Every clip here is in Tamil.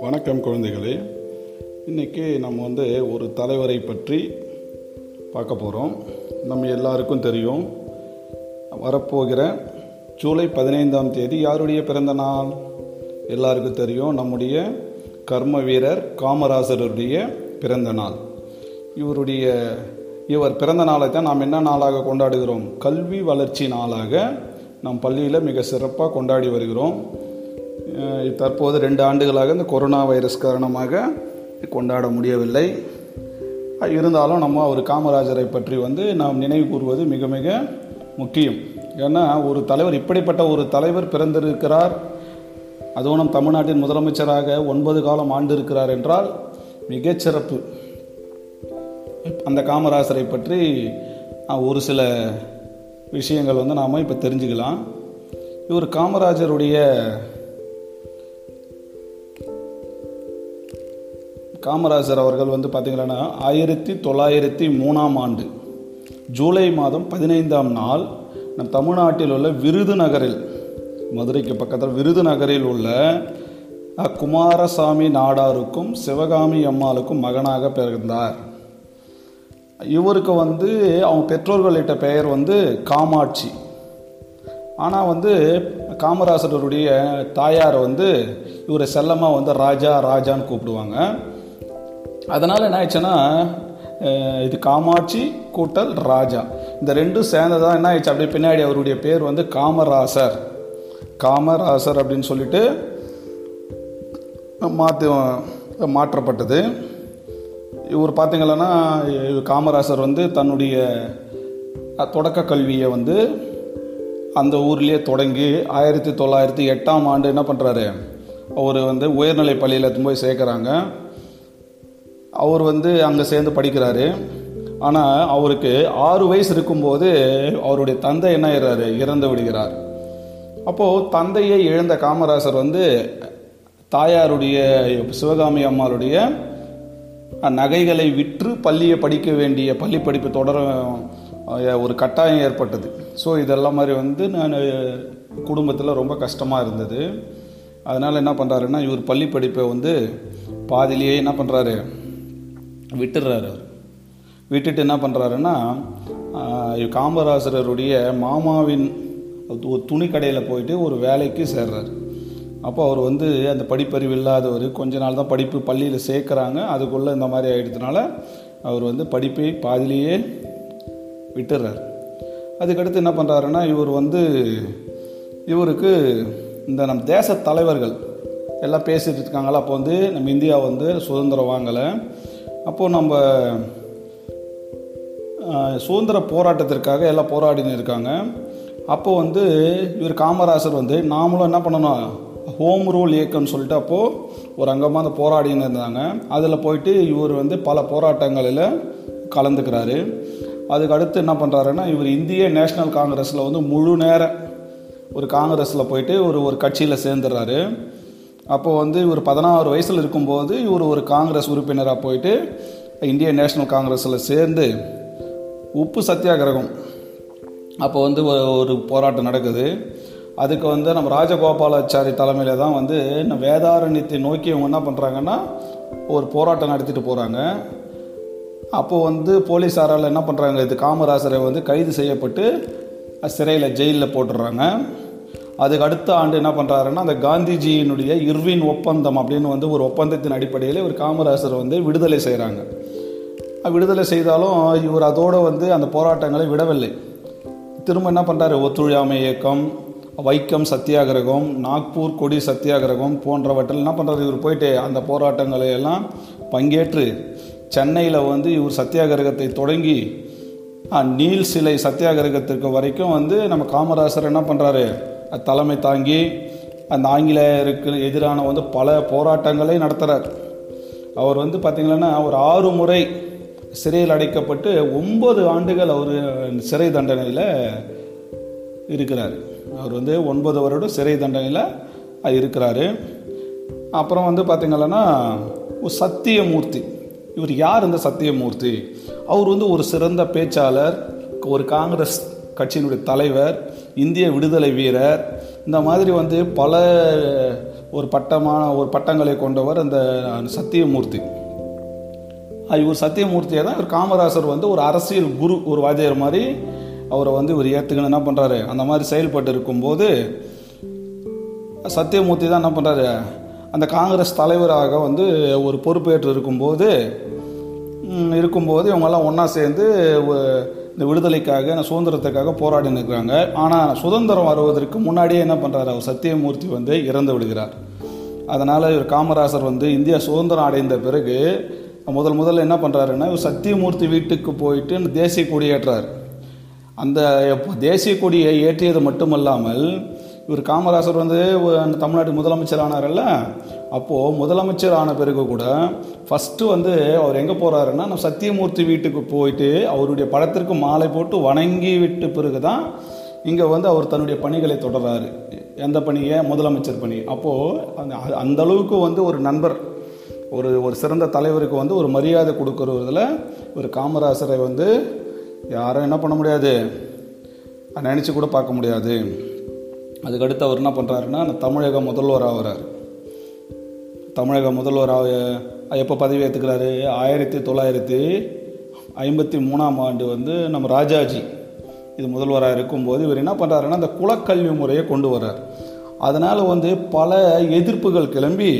வணக்கம் குழந்தைகளே. இன்றைக்கி நம்ம வந்து ஒரு தலைவரை பற்றி பார்க்க போகிறோம் நம்ம எல்லாருக்கும் தெரியும். வரப்போகிற ஜூலை பதினைந்தாம் தேதி யாருடைய பிறந்த நாள்? எல்லாருக்கும் தெரியும். நம்முடைய கர்ம வீரர் காமராசருடைய பிறந்த நாள். இவருடைய இவர் பிறந்த நாளை தான் நாம் என்ன நாளாக கொண்டாடுகிறோம்? கல்வி வளர்ச்சி நாளாக நம் பள்ளியில் மிக சிறப்பாக கொண்டாடி வருகிறோம். தற்போது ரெண்டு ஆண்டுகளாக இந்த கொரோனா வைரஸ் காரணமாக கொண்டாட முடியவில்லை. இருந்தாலும் நம்ம ஒரு காமராஜரை பற்றி வந்து நாம் நினைவு கூறுவது மிக மிக முக்கியம். ஏன்னா ஒரு தலைவர் இப்படிப்பட்ட ஒரு தலைவர் பிறந்திருக்கிறார். அதுவும் நம் தமிழ்நாட்டின் முதலமைச்சராக ஒன்பது காலம் ஆண்டு இருக்கிறார் என்றால் மிகச்சிறப்பு அந்த காமராசரை பற்றி ஒரு சில விஷயங்கள் வந்து நாம் இப்போ தெரிஞ்சுக்கலாம். இவர் காமராஜருடைய காமராஜர் அவர்கள் வந்து பார்த்தீங்கன்னா ஆயிரத்தி தொள்ளாயிரத்தி மூணாம் ஆண்டு ஜூலை மாதம் பதினைந்தாம் நாள் நம் தமிழ்நாட்டில் உள்ள விருதுநகரில் மதுரைக்கு பக்கத்தில் விருதுநகரில் உள்ள குமாரசாமி நாடாருக்கும் சிவகாமி அம்மாளுக்கும் மகனாக பிறந்தார். இவருக்கு வந்து அவங்க பெற்றோர்களிட்ட பெயர் வந்து காமாட்சி. ஆனால் வந்து காமராசருடைய தாயார் வந்து இவரை செல்லமாக வந்து ராஜா ராஜான்னு கூப்பிடுவாங்க. அதனால் என்ன ஆயிடுச்சுன்னா இது காமாட்சி கூட்டல் ராஜா. இந்த ரெண்டும் சேர்ந்ததான் என்ன ஆயிடுச்சு? அப்படியே பின்னாடி அவருடைய பேர் வந்து காமராசர். காமராசர் அப்படின்னு சொல்லிட்டு மாற்று மாற்றப்பட்டது. இவர் பார்த்தீங்கன்னா காமராசர் வந்து தன்னுடைய தொடக்க கல்வியை வந்து அந்த ஊர்லேயே தொடங்கி ஆயிரத்தி தொள்ளாயிரத்தி எட்டாம் ஆண்டு என்ன பண்ணுறாரு அவர் வந்து உயர்நிலை பள்ளியில் போய் சேர்க்குறாங்க. அவர் வந்து அங்கே சேர்ந்து படிக்கிறாரு. ஆனால் அவருக்கு ஆறு வயசு இருக்கும்போது அவருடைய தந்தை என்ன ஆயிடுறாரு? இறந்து விடுகிறார். அப்போது தந்தையை இழந்த காமராசர் வந்து தாயாருடைய சிவகாமி அம்மாளுடைய நகைகளை விற்று பள்ளியை படிக்க வேண்டிய பள்ளி படிப்பு தொடர ஒரு கட்டாயம் ஏற்பட்டது. ஸோ இதெல்லாம் மாதிரி வந்து நான் குடும்பத்தில் ரொம்ப கஷ்டமாக இருந்தது. அதனால் என்ன பண்ணுறாருன்னா இவர் பள்ளி படிப்பை வந்து பாதியிலேயே என்ன பண்ணுறாரு விட்டுடுறாரு அவர். விட்டுட்டு என்ன பண்ணுறாருன்னா காமராசரருடைய மாமாவின் துணி கடையில் போயிட்டு ஒரு வேலைக்கு சேர்றாரு. அப்போ அவர் வந்து அந்த படிப்பறிவு இல்லாதவர் கொஞ்ச நாள் தான் படிப்பு பள்ளியில் சேர்க்குறாங்க. அதுக்குள்ளே இந்த மாதிரி ஆகிடுறதுனால அவர் வந்து படிப்பை பாதியிலேயே விட்டுறார். அதுக்கடுத்து என்ன பண்ணுறாருன்னா இவர் வந்து இவருக்கு இந்த நம் தேச தலைவர்கள் எல்லாம் பேசிகிட்டு இருக்காங்களா அப்போ வந்து நம்ம இந்தியா வந்து சுதந்திரம் வாங்கலை. அப்போது நம்ம சுதந்திர போராட்டத்திற்காக எல்லாம் போராடின்னு இருக்காங்க. அப்போ வந்து இவர் காமராசர் வந்து நாமளும் என்ன பண்ணணும்? ஹோம் ரூல் இயக்கம்னு சொல்லிட்டு அப்போது ஒரு அங்கமாக அந்த போராடின்னு இருந்தாங்க. அதில் போயிட்டு இவர் வந்து பல போராட்டங்களில் கலந்துக்கிறாரு. அதுக்கு அடுத்து என்ன பண்ணுறாருன்னா இவர் இந்திய நேஷனல் காங்கிரஸில் வந்து முழு நேர ஒரு காங்கிரஸில் போயிட்டு ஒரு ஒரு கட்சியில் சேர்ந்துடுறாரு. அப்போது வந்து இவர் பதினாறு வயசில் இருக்கும்போது இவர் ஒரு காங்கிரஸ் உறுப்பினராக போயிட்டு இந்திய நேஷனல் காங்கிரஸில் சேர்ந்து உப்பு சத்தியாகிரகம் அப்போ வந்து ஒரு போராட்டம் நடக்குது. அதுக்கு வந்து நம்ம ராஜகோபாலாச்சாரி தலைமையில் தான் வந்து இந்த வேதாரண்யத்தை நோக்கி இவங்க என்ன பண்ணுறாங்கன்னா ஒரு போராட்டம் நடத்திட்டு போகிறாங்க அப்போது வந்து போலீஸாரால் என்ன பண்ணுறாங்க இது காமராசரை வந்து கைது செய்யப்பட்டு சிறையில் ஜெயிலில் போட்டுடுறாங்க அதுக்கு அடுத்த ஆண்டு என்ன பண்ணுறாருன்னா அந்த காந்திஜியினுடைய இர்வின் ஒப்பந்தம் அப்படின்னு வந்து ஒரு ஒப்பந்தத்தின் அடிப்படையில் ஒரு காமராசர் வந்து விடுதலை செய்கிறாங்க விடுதலை செய்தாலும் இவர் அதோடு வந்து அந்த போராட்டங்களை விடவில்லை. திரும்ப என்ன பண்ணுறாரு ஒத்துழையாமை இயக்கம் வைக்கம் சத்தியாகிரகம் நாக்பூர் கொடி சத்தியாகிரகம் போன்றவற்றில் என்ன பண்ணுறாரு இவர் போயிட்டு அந்த போராட்டங்களை எல்லாம் பங்கேற்று சென்னையில் வந்து இவர் சத்தியாகிரகத்தை தொடங்கி நீல் சிலை சத்தியாகிரகத்திற்கு வரைக்கும் வந்து நம்ம காமராசர் என்ன பண்ணுறாரு தலைமை தாங்கி அந்த ஆங்கிலேயருக்கு எதிரான வந்து பல போராட்டங்களை நடத்துகிறார் அவர் வந்து பார்த்திங்கன்னா ஒரு ஆறு முறை சிறையில் அடைக்கப்பட்டு ஒன்பது ஆண்டுகள் அவர் சிறை தண்டனையில் இருக்கிறார். அவர் வந்து ஒன்பது வருடம் சிறை தண்டனையில் இருக்கிறாரு. அப்புறம் வந்து பார்த்திங்கன்னா ஒரு சத்தியமூர்த்தி. இவர் யார் இந்த சத்தியமூர்த்தி? அவர் வந்து ஒரு சிறந்த பேச்சாளர் ஒரு காங்கிரஸ் கட்சியினுடைய தலைவர் இந்திய விடுதலை வீரர். இந்த மாதிரி வந்து பல ஒரு பட்டமான ஒரு பட்டங்களை கொண்டவர் அந்த சத்தியமூர்த்தி. இவர் சத்தியமூர்த்தியை தான் இவர் காமராசர் வந்து ஒரு அரசியல் குரு ஒரு வாத்தியார் மாதிரி அவரை வந்து இவர் ஏற்றுக்கணும் என்ன பண்ணுறாரு அந்த மாதிரி செயல்பட்டு இருக்கும்போது சத்தியமூர்த்தி தான் என்ன பண்ணுறாரு அந்த காங்கிரஸ் தலைவராக வந்து ஒரு பொறுப்பேற்று இருக்கும்போது இருக்கும்போது இவங்கெல்லாம் ஒன்றா சேர்ந்து இந்த விடுதலைக்காக சுதந்திரத்துக்காக போராடி நிற்கிறாங்க ஆனால் சுதந்திரம் வருவதற்கு முன்னாடியே என்ன பண்ணுறாரு அவர் சத்தியமூர்த்தி வந்து இறந்து விடுகிறார். அதனால் இவர் காமராசர் வந்து இந்தியா சுதந்திரம் அடைந்த பிறகு முதல் முதல்ல என்ன பண்ணுறாருன்னா இவர் சத்தியமூர்த்தி வீட்டுக்கு போயிட்டு தேசிய கொடியேற்றார். அந்த தேசிய கொடியை ஏற்றியது மட்டுமல்லாமல் இவர் காமராசர் வந்து தமிழ்நாட்டு முதலமைச்சர் ஆனார்ல அப்போது முதலமைச்சர் ஆன பிறகு கூட ஃபஸ்ட்டு வந்து அவர் எங்கே போகிறாருன்னா நம்ம சத்தியமூர்த்தி வீட்டுக்கு போயிட்டு அவருடைய படத்திற்கு மாலை போட்டு வணங்கி விட்டு பிறகு தான் இங்கே வந்து அவர் தன்னுடைய பணிகளை தொடர்றாரு. எந்த பணியை முதலமைச்சர் பணி. அப்போது அந்த அந்த அளவுக்கு வந்து ஒரு நண்பர் ஒரு ஒரு சிறந்த தலைவருக்கு வந்து ஒரு மரியாதை கொடுக்குறதுல ஒரு காமராசரை வந்து யாரும் என்ன பண்ண முடியாது? நினச்சி கூட பார்க்க முடியாது. அதுக்கடுத்து அவர் என்ன பண்ணுறாருன்னா அந்த தமிழக முதல்வர் ஆகிறார். தமிழக முதல்வர் எப்போ பதவி ஏற்றுக்கிறாரு ஆயிரத்தி தொள்ளாயிரத்தி ஐம்பத்தி மூணாம் ஆண்டு வந்து நம்ம ராஜாஜி இது முதல்வராக இருக்கும்போது இவர் என்ன பண்ணுறாருன்னா அந்த குலக்கல்வி முறையை கொண்டு வர்றார். அதனால் வந்து பல எதிர்ப்புகள் கிளம்பி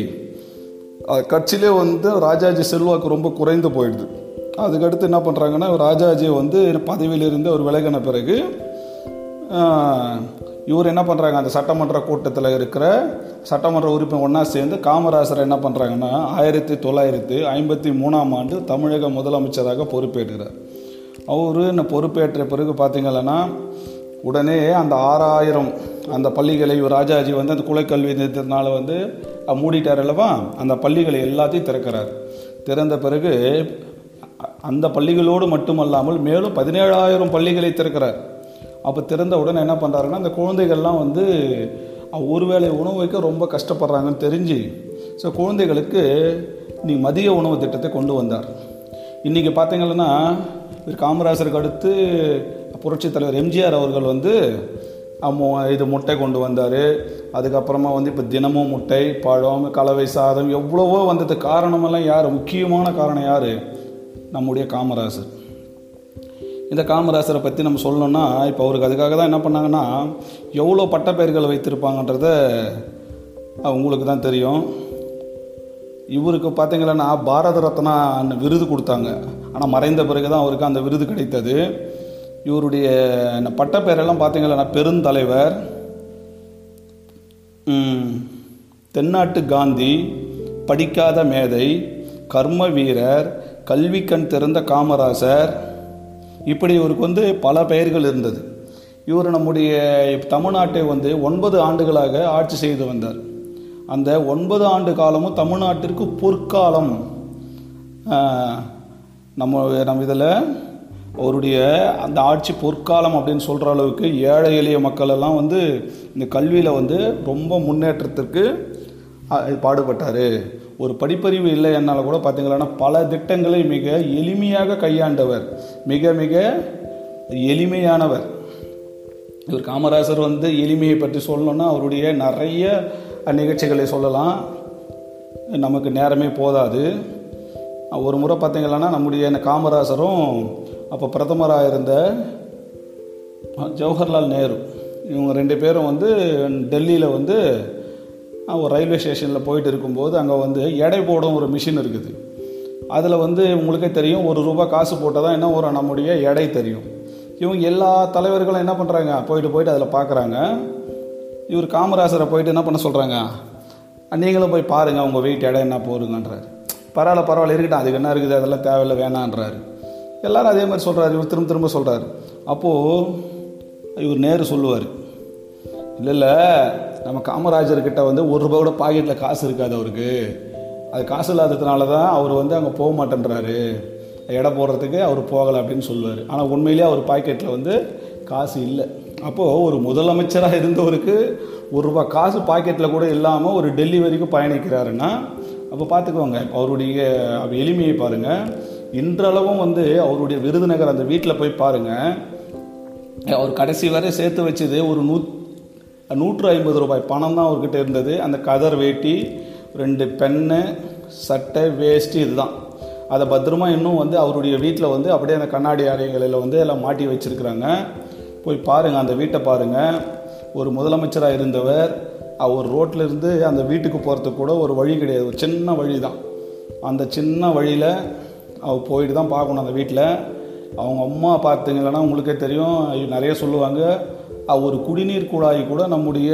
கட்சியிலே வந்து ராஜாஜி செல்வாக்கு ரொம்ப குறைந்து போயிடுது. அதுக்கடுத்து என்ன பண்ணுறாங்கன்னா ராஜாஜி வந்து பதவியிலிருந்து அவர் விலகின பிறகு இவர் என்ன பண்ணுறாங்க அந்த சட்டமன்ற கூட்டத்தில் இருக்கிற சட்டமன்ற உறுப்பினர் ஒன்றா சேர்ந்து காமராசர் என்ன பண்ணுறாங்கன்னா ஆயிரத்தி தொள்ளாயிரத்தி ஐம்பத்தி மூணாம் ஆண்டு தமிழக முதலமைச்சராக பொறுப்பேற்கிறார். அவர் இந்த பொறுப்பேற்ற பிறகு பார்த்திங்கன்னா உடனே அந்த ஆறாயிரம் அந்த பள்ளிகளை ராஜாஜி வந்து அந்த குலக்கல்வி நிறுத்தத்தினால வந்து மூடிட்டார் அல்லவா? அந்த பள்ளிகளை எல்லாத்தையும் திறக்கிறார். திறந்த பிறகு அந்த பள்ளிகளோடு மட்டுமல்லாமல் மேலும் பதினேழாயிரம் பள்ளிகளை திறக்கிறார். அப்போ திறந்த உடனே என்ன பண்ணுறாருன்னா அந்த குழந்தைகள்லாம் வந்து ஒரு ஒருவேளை உணவு வைக்க ரொம்ப கஷ்டப்படுறாங்கன்னு தெரிஞ்சு ஸோ குழந்தைகளுக்கு நீ மதிய உணவு திட்டத்தை கொண்டு வந்தார். இன்றைக்கி பார்த்தீங்கன்னா இவர் அடுத்து புரட்சித் தலைவர் எம்ஜிஆர் அவர்கள் வந்து இது முட்டை கொண்டு வந்தார். அதுக்கப்புறமா வந்து இப்போ தினமும் முட்டை பழம் கலவை சாதம் எவ்வளவோ வந்தது. காரணமெல்லாம் யார்? முக்கியமான காரணம் யார்? நம்முடைய காமராசர். இந்த காமராசரை பற்றி நம்ம சொல்லணும்னா இப்போ அவருக்கு அதுக்காக தான் என்ன பண்ணாங்கன்னா எவ்வளோ பட்டப்பெயர்கள் வைத்திருப்பாங்கன்றத உங்களுக்கு தான் தெரியும். இவருக்கு பார்த்தீங்கன்னா பாரத ரத்னா விருது கொடுத்தாங்க. ஆனால் மறைந்த பிறகு தான் அவருக்கு அந்த விருது கிடைத்தது. இவருடைய பட்டப்பெயரெல்லாம் பார்த்தீங்கன்னா பெருந்தலைவர் தென்னாட்டு காந்தி படிக்காத மேதை கர்ம வீரர் கல்வி கண் திறந்த காமராசர். இப்படி இவருக்கு வந்து பல பெயர்கள் இருந்தது. இவர் நம்முடைய தமிழ்நாட்டை வந்து ஒன்பது ஆண்டுகளாக ஆட்சி செய்து வந்தார். அந்த ஒன்பது ஆண்டு காலமும் தமிழ்நாட்டிற்கு பொற்காலம். நம்ம நம்ம இதில் அவருடைய அந்த ஆட்சி பொற்காலம் அப்படின்னு சொல்கிற அளவுக்கு ஏழை எளிய மக்கள் எல்லாம் வந்து இந்த கல்வியில் வந்து ரொம்ப முன்னேற்றத்திற்கு பாடுபட்டார். ஒரு படிப்பறிவு இல்லை என்னால் கூட பார்த்தீங்கன்னா பல திட்டங்களை மிக எளிமையாக கையாண்டவர். மிக மிக எளிமையானவர். இவர் காமராசர் வந்து எளிமையை பற்றி சொல்லணும்னா அவருடைய நிறைய நிகழ்ச்சிகளை சொல்லலாம். நமக்கு நேரமே போதாது. ஒரு முறை பார்த்தீங்கன்னா நம்முடைய காமராசரும் அப்போ பிரதமராக இருந்த ஜவஹர்லால் நேரு. இவங்க ரெண்டு பேரும் வந்து டெல்லியில் வந்து ஒரு ரயில்வே ஸ்டேஷனில் போயிட்டு இருக்கும்போது அங்கே வந்து எடை போடும் ஒரு மிஷின் இருக்குது. அதில் வந்து உங்களுக்கே தெரியும் ஒரு ரூபா காசு போட்டால் தான் என்ன ஒரு நம்முடைய எடை தெரியும். இவங்க எல்லா தலைவர்களும் என்ன பண்ணுறாங்க போயிட்டு போயிட்டு அதில் பார்க்குறாங்க இவர் காமராசரை போயிட்டு என்ன பண்ண சொல்கிறாங்க நீங்களும் போய் பாருங்கள் உங்கள் வெயிட் எடை என்ன போருங்கன்றாரு பரவாயில்ல பரவாயில்ல இருக்கட்டும் அதுக்கு என்ன இருக்குது அதெல்லாம் தேவையில்லை வேணான்றாரு. எல்லாரும் அதே மாதிரி சொல்கிறாரு இவர் திரும்ப திரும்ப சொல்கிறாரு அப்போது இவர் நேரு சொல்லுவார் இல்லை இல்லை நம்ம காமராஜர்கிட்ட வந்து ஒரு ரூபா கூட பாக்கெட்டில் காசு இருக்காது அவருக்கு. அது காசு இல்லாததுனால தான் அவர் வந்து அங்கே போக மாட்டேன்றாரு. எடை போடுறதுக்கு அவர் போகலை அப்படின்னு சொல்லுவார். ஆனால் உண்மையிலேயே அவர் பாக்கெட்டில் வந்து காசு இல்லை. அப்போது ஒரு முதலமைச்சராக இருந்தவருக்கு ஒரு ரூபா காசு பாக்கெட்டில் கூட இல்லாமல் ஒரு டெல்லி வரைக்கும் பயணிக்கிறாருன்னா அப்போ பார்த்துக்கோங்க அவருடைய எளிமையை பாருங்கள் இன்றளவும் வந்து அவருடைய விருதுநகர் அந்த வீட்டில் போய் பாருங்கள் அவர் கடைசி வரை சேர்த்து வச்சது ஒரு நூத் நூற்று ஐம்பது ரூபாய் பணம் தான் அவர்கிட்ட இருந்தது. அந்த கதர் வேட்டி ரெண்டு பென்னு சட்டை வேஷ்டி இதுதான். அதை பத்திரமா இன்னும் வந்து அவருடைய வீட்டில் வந்து அப்படியே அந்த கண்ணாடி அறைகளில் வந்து எல்லாம் மாட்டி வச்சிருக்கிறாங்க. போய் பாருங்கள் அந்த வீட்டை பாருங்கள் ஒரு முதலமைச்சராக இருந்தவர் அவர் ரோட்டில் இருந்து அந்த வீட்டுக்கு போகிறதுக்கு கூட ஒரு வழி கிடையாது. ஒரு சின்ன வழி தான் அந்த சின்ன வழியில் அவர் போயிட்டு தான் பார்க்கணும் அந்த வீட்டில் அவங்க அம்மா பார்த்தீங்கன்னா உங்களுக்கே தெரியும். நிறைய சொல்லுவாங்க. ஒரு குடிநீர் குழாய் கூட நம்முடைய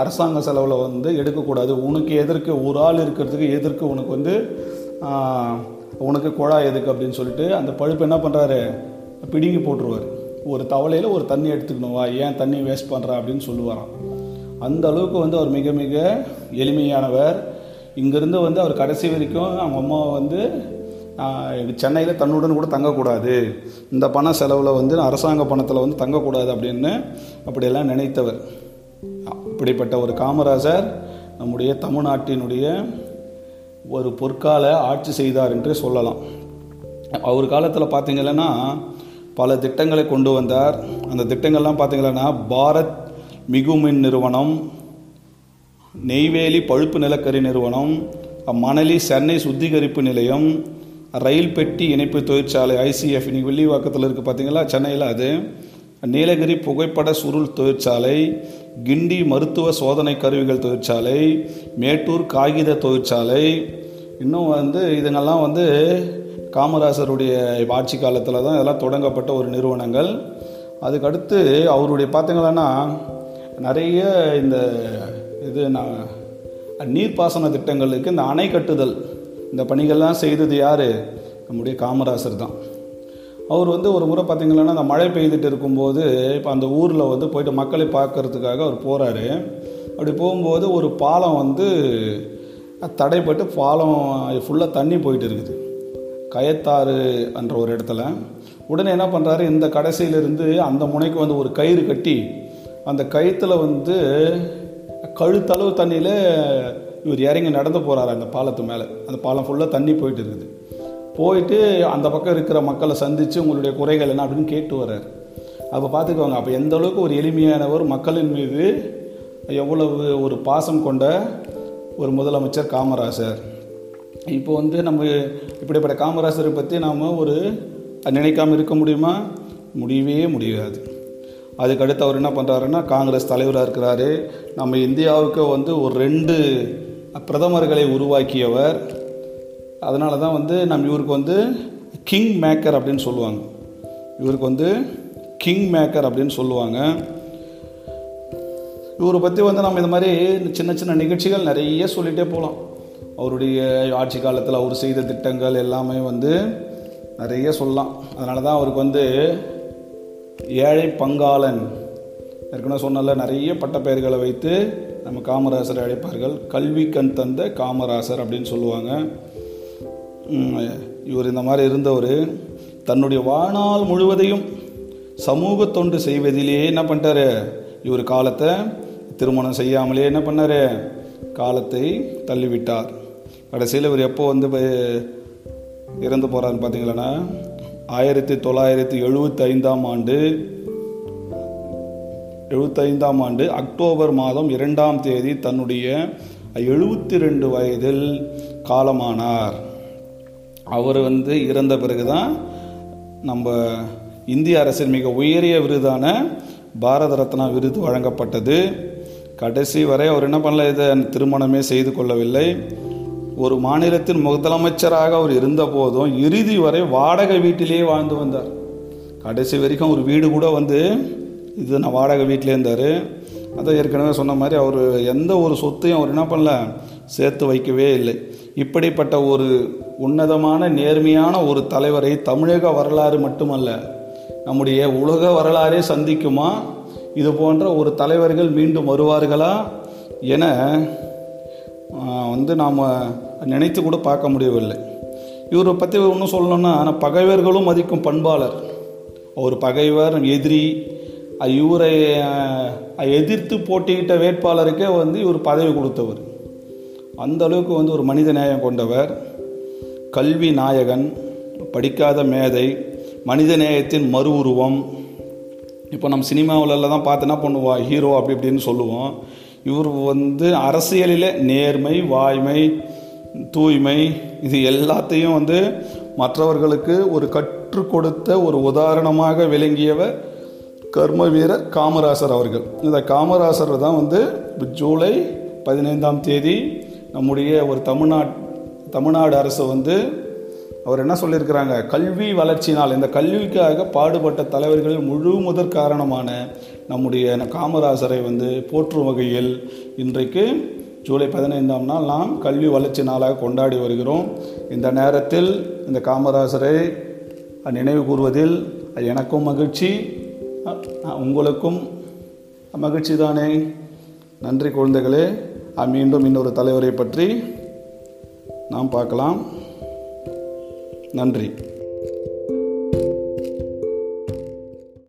அரசாங்க செலவில் வந்து எடுக்கக்கூடாது. உனக்கு எதற்கு ஒரு ஆள் இருக்கிறதுக்கு எதற்கு உனக்கு வந்து உனக்கு குழாய் எதுக்கு அப்படின்னு சொல்லிட்டு அந்த பழுப்பு என்ன பண்ணுறாரு பிடுங்கி போட்டுருவார். ஒரு தவளையில் ஒரு தண்ணி எடுத்துக்கணும். வா ஏன் தண்ணி வேஸ்ட் பண்ணுற அப்படின்னு சொல்லுவாராம். அந்த அளவுக்கு வந்து அவர் மிக மிக எளிமையானவர். இங்கேருந்து வந்து அவர் கடைசி வரைக்கும் அவங்க அம்மா வந்து சென்னையில் தன்னுடன் கூட தங்கக்கூடாது. இந்த பண செலவில் வந்து அரசாங்க பணத்தில் வந்து தங்கக்கூடாது அப்படின்னு அப்படியெல்லாம் நினைத்தவர். அப்படிப்பட்ட ஒரு காமராஜர் நம்முடைய தமிழ்நாட்டினுடைய ஒரு பொற்கால ஆட்சி செய்தார் என்று சொல்லலாம். அவர் காலத்தில் பார்த்தீங்கன்னா பல திட்டங்களை கொண்டு வந்தார். அந்த திட்டங்கள்லாம் பார்த்தீங்கன்னா பாரத் மிகுமின் நிறுவனம் நெய்வேலி பழுப்பு நிலக்கரி நிறுவனம் மணலி சென்னை சுத்திகரிப்பு நிலையம் ரயில் பெட்டி இணைப்பு தொழிற்சாலை ஐசிஎஃப் இன்னைக்கு வெள்ளிவாக்கத்தில் இருக்குது பார்த்தீங்களா சென்னையில் அது. நீலகிரி புகைப்பட சுருள் தொழிற்சாலை கிண்டி மருத்துவ சோதனை கருவிகள் தொழிற்சாலை மேட்டூர் காகித தொழிற்சாலை. இன்னும் வந்து இதுங்கெல்லாம் வந்து காமராசருடைய ஆட்சி காலத்தில் தான் இதெல்லாம் தொடங்கப்பட்ட ஒரு நிறுவனங்கள். அதுக்கடுத்து அவருடைய பார்த்தீங்கன்னா நிறைய இந்த இது நான் நீர்ப்பாசன திட்டங்களுக்கு இந்த அணை கட்டுதல் இந்த பணிகள்லாம் செய்தது யார்? நம்முடைய காமராசர் தான். அவர் வந்து ஒரு முறை பார்த்தீங்கன்னா அந்த மழை பெய்துட்டு இருக்கும்போது இப்போ அந்த ஊரில் வந்து போயிட்டு மக்களை பார்க்கறதுக்காக அவர் போகிறாரு அப்படி போகும்போது ஒரு பாலம் வந்து தடைப்பட்டு பாலம் ஃபுல்லாக தண்ணி போயிட்டு இருக்குது. கயத்தாறு என்ற ஒரு இடத்துல. உடனே என்ன பண்ணுறாரு இந்த கடைசியிலிருந்து அந்த முனைக்கு வந்து ஒரு கயிறு கட்டி அந்த கயிற்றுல வந்து கழுத்தளவு தண்ணியில் இவர் இறங்கி நடந்து போகிறாரு அந்த பாலத்து மேலே. அந்த பாலம் ஃபுல்லாக தண்ணி போயிட்டு இருக்குது. போயிட்டு அந்த பக்கம் இருக்கிற மக்களை சந்தித்து உங்களுடைய குறைகள் என்ன அப்படின்னு கேட்டு வர்றார். அப்போ பார்த்துக்கோங்க அப்போ எந்த அளவுக்கு ஒரு எளிமையானவர் மக்களின் மீது எவ்வளவு ஒரு பாசம் கொண்ட ஒரு முதலமைச்சர் காமராசர். இப்போ வந்து நம்ம இப்படிப்பட்ட காமராசரை பற்றி நாம் ஒரு நினைக்காமல் இருக்க முடியுமா? முடியவே முடியாது. அதுக்கடுத்து அவர் என்ன பண்ணுறாருன்னா காங்கிரஸ் தலைவராக இருக்கிறாரு. நம்ம இந்தியாவுக்கு வந்து ஒரு ரெண்டு பிரதமர்களை உருவாக்கியவர். அதனால தான் வந்து நம்ம இவருக்கு வந்து கிங் மேக்கர் அப்படின்னு சொல்லுவாங்க. இவருக்கு வந்து கிங் மேக்கர் அப்படின்னு சொல்லுவாங்க. இவரை பற்றி வந்து நம்ம இந்த மாதிரி சின்ன சின்ன நிகழ்ச்சிகள் நிறைய சொல்லிகிட்டே போகலாம் அவருடைய ஆட்சி காலத்தில் அவர் செய்த திட்டங்கள் எல்லாமே வந்து நிறைய சொல்லலாம். அதனால தான் அவருக்கு வந்து ஏழை பங்காளன். ஏற்கனவே சொன்னால நிறைய பட்டப்பெயர்களை வைத்து நம்ம காமராசரை அழைப்பார்கள். கல்வி கண் தந்த காமராசர் அப்படின்னு சொல்லுவாங்க. இவர் இந்த மாதிரி இருந்தவர். தன்னுடைய வாழ்நாள் முழுவதையும் சமூக தொண்டு செய்வதிலேயே என்ன பண்ணிட்டாரு? இவர் காலத்தை திருமணம் செய்யாமலே என்ன பண்ணார்? காலத்தை தள்ளிவிட்டார். கடைசியில் இவர் எப்போ வந்து இறந்து போகிறாருன்னு பார்த்தீங்களன்னா ஆயிரத்தி தொள்ளாயிரத்தி எழுபத்தி ஐந்தாம் ஆண்டு எழுபத்தைந்தாம் ஆண்டு அக்டோபர் மாதம் இரண்டாம் தேதி தன்னுடைய எழுபத்தி ரெண்டு வயதில் காலமானார். அவர் வந்து இறந்த பிறகுதான் நம்ம இந்திய அரசின் மிக உயரிய விருதான பாரத ரத்னா விருது வழங்கப்பட்டது. கடைசி வரை அவர் என்ன பண்ணல இதை திருமணமே செய்து கொள்ளவில்லை. ஒரு மாநிலத்தின் முதலமைச்சராக அவர் இருந்த போதும் இறுதி வரை வாடகை வீட்டிலேயே வாழ்ந்து வந்தார். கடைசி வரைக்கும் ஒரு வீடு கூட வந்து இது நான் வாடகை வீட்டிலே இருந்தார். அதான் ஏற்கனவே சொன்ன மாதிரி அவர் எந்த ஒரு சொத்தையும் அவர் என்ன பண்ணல சேர்த்து வைக்கவே இல்லை. இப்படிப்பட்ட ஒரு உன்னதமான நேர்மையான ஒரு தலைவரை தமிழக வரலாறு மட்டுமல்ல நம்முடைய உலக வரலாறே சந்திக்குமா? இது போன்ற ஒரு தலைவர்கள் மீண்டும் வருவார்களா? என வந்து நாம் நினைத்து கூட பார்க்க முடியவில்லை. இவரை பற்றி ஒன்றும் சொல்லணும்னா ஆனால் பகைவர்களும் மதிக்கும் பண்பாளர். அவர் பகைவர் எதிரி இவரை எதிர்த்து போட்டியிட்ட வேட்பாளருக்கே வந்து இவர் பதவி கொடுத்தவர். அந்த அளவுக்கு வந்து ஒரு மனித நேயம் கொண்டவர். கல்வி நாயகன் படிக்காத மேதை மனித நேயத்தின் மறு உருவம். இப்போ நம்ம சினிமாவிலலாம் தான் பார்த்து என்ன பண்ணுவோம் ஹீரோ அப்படி இப்படின்னு சொல்லுவோம். இவர் வந்து அரசியலில் நேர்மை வாய்மை தூய்மை இது எல்லாத்தையும் வந்து மற்றவர்களுக்கு ஒரு கற்றுக் கொடுத்த ஒரு உதாரணமாக விளங்கியவர் கர்ம வீரர் காமராசர் அவர்கள். இந்த காமராசர் தான் வந்து ஜூலை பதினைந்தாம் தேதி நம்முடைய ஒரு தமிழ்நாட் தமிழ்நாடு அரசு வந்து அவர் என்ன சொல்லியிருக்கிறாங்க? கல்வி வளர்ச்சினால் இந்த கல்விக்காக பாடுபட்ட தலைவர்கள் முழு முதற் காரணமான நம்முடைய காமராசரை வந்து போற்றும் வகையில் இன்றைக்கு ஜூலை பதினைந்தாம் நாள் நாம் கல்வி வளர்ச்சி நாளாக கொண்டாடி வருகிறோம். இந்த நேரத்தில் இந்த காமராசரை நினைவு கூறுவதில் எனக்கும் மகிழ்ச்சி. உங்களுக்கும் மகிழ்ச்சி தானே. நன்றி குழந்தைகளே. மீண்டும் இன்னொரு தலைவரை பற்றி நாம் பார்க்கலாம். நன்றி.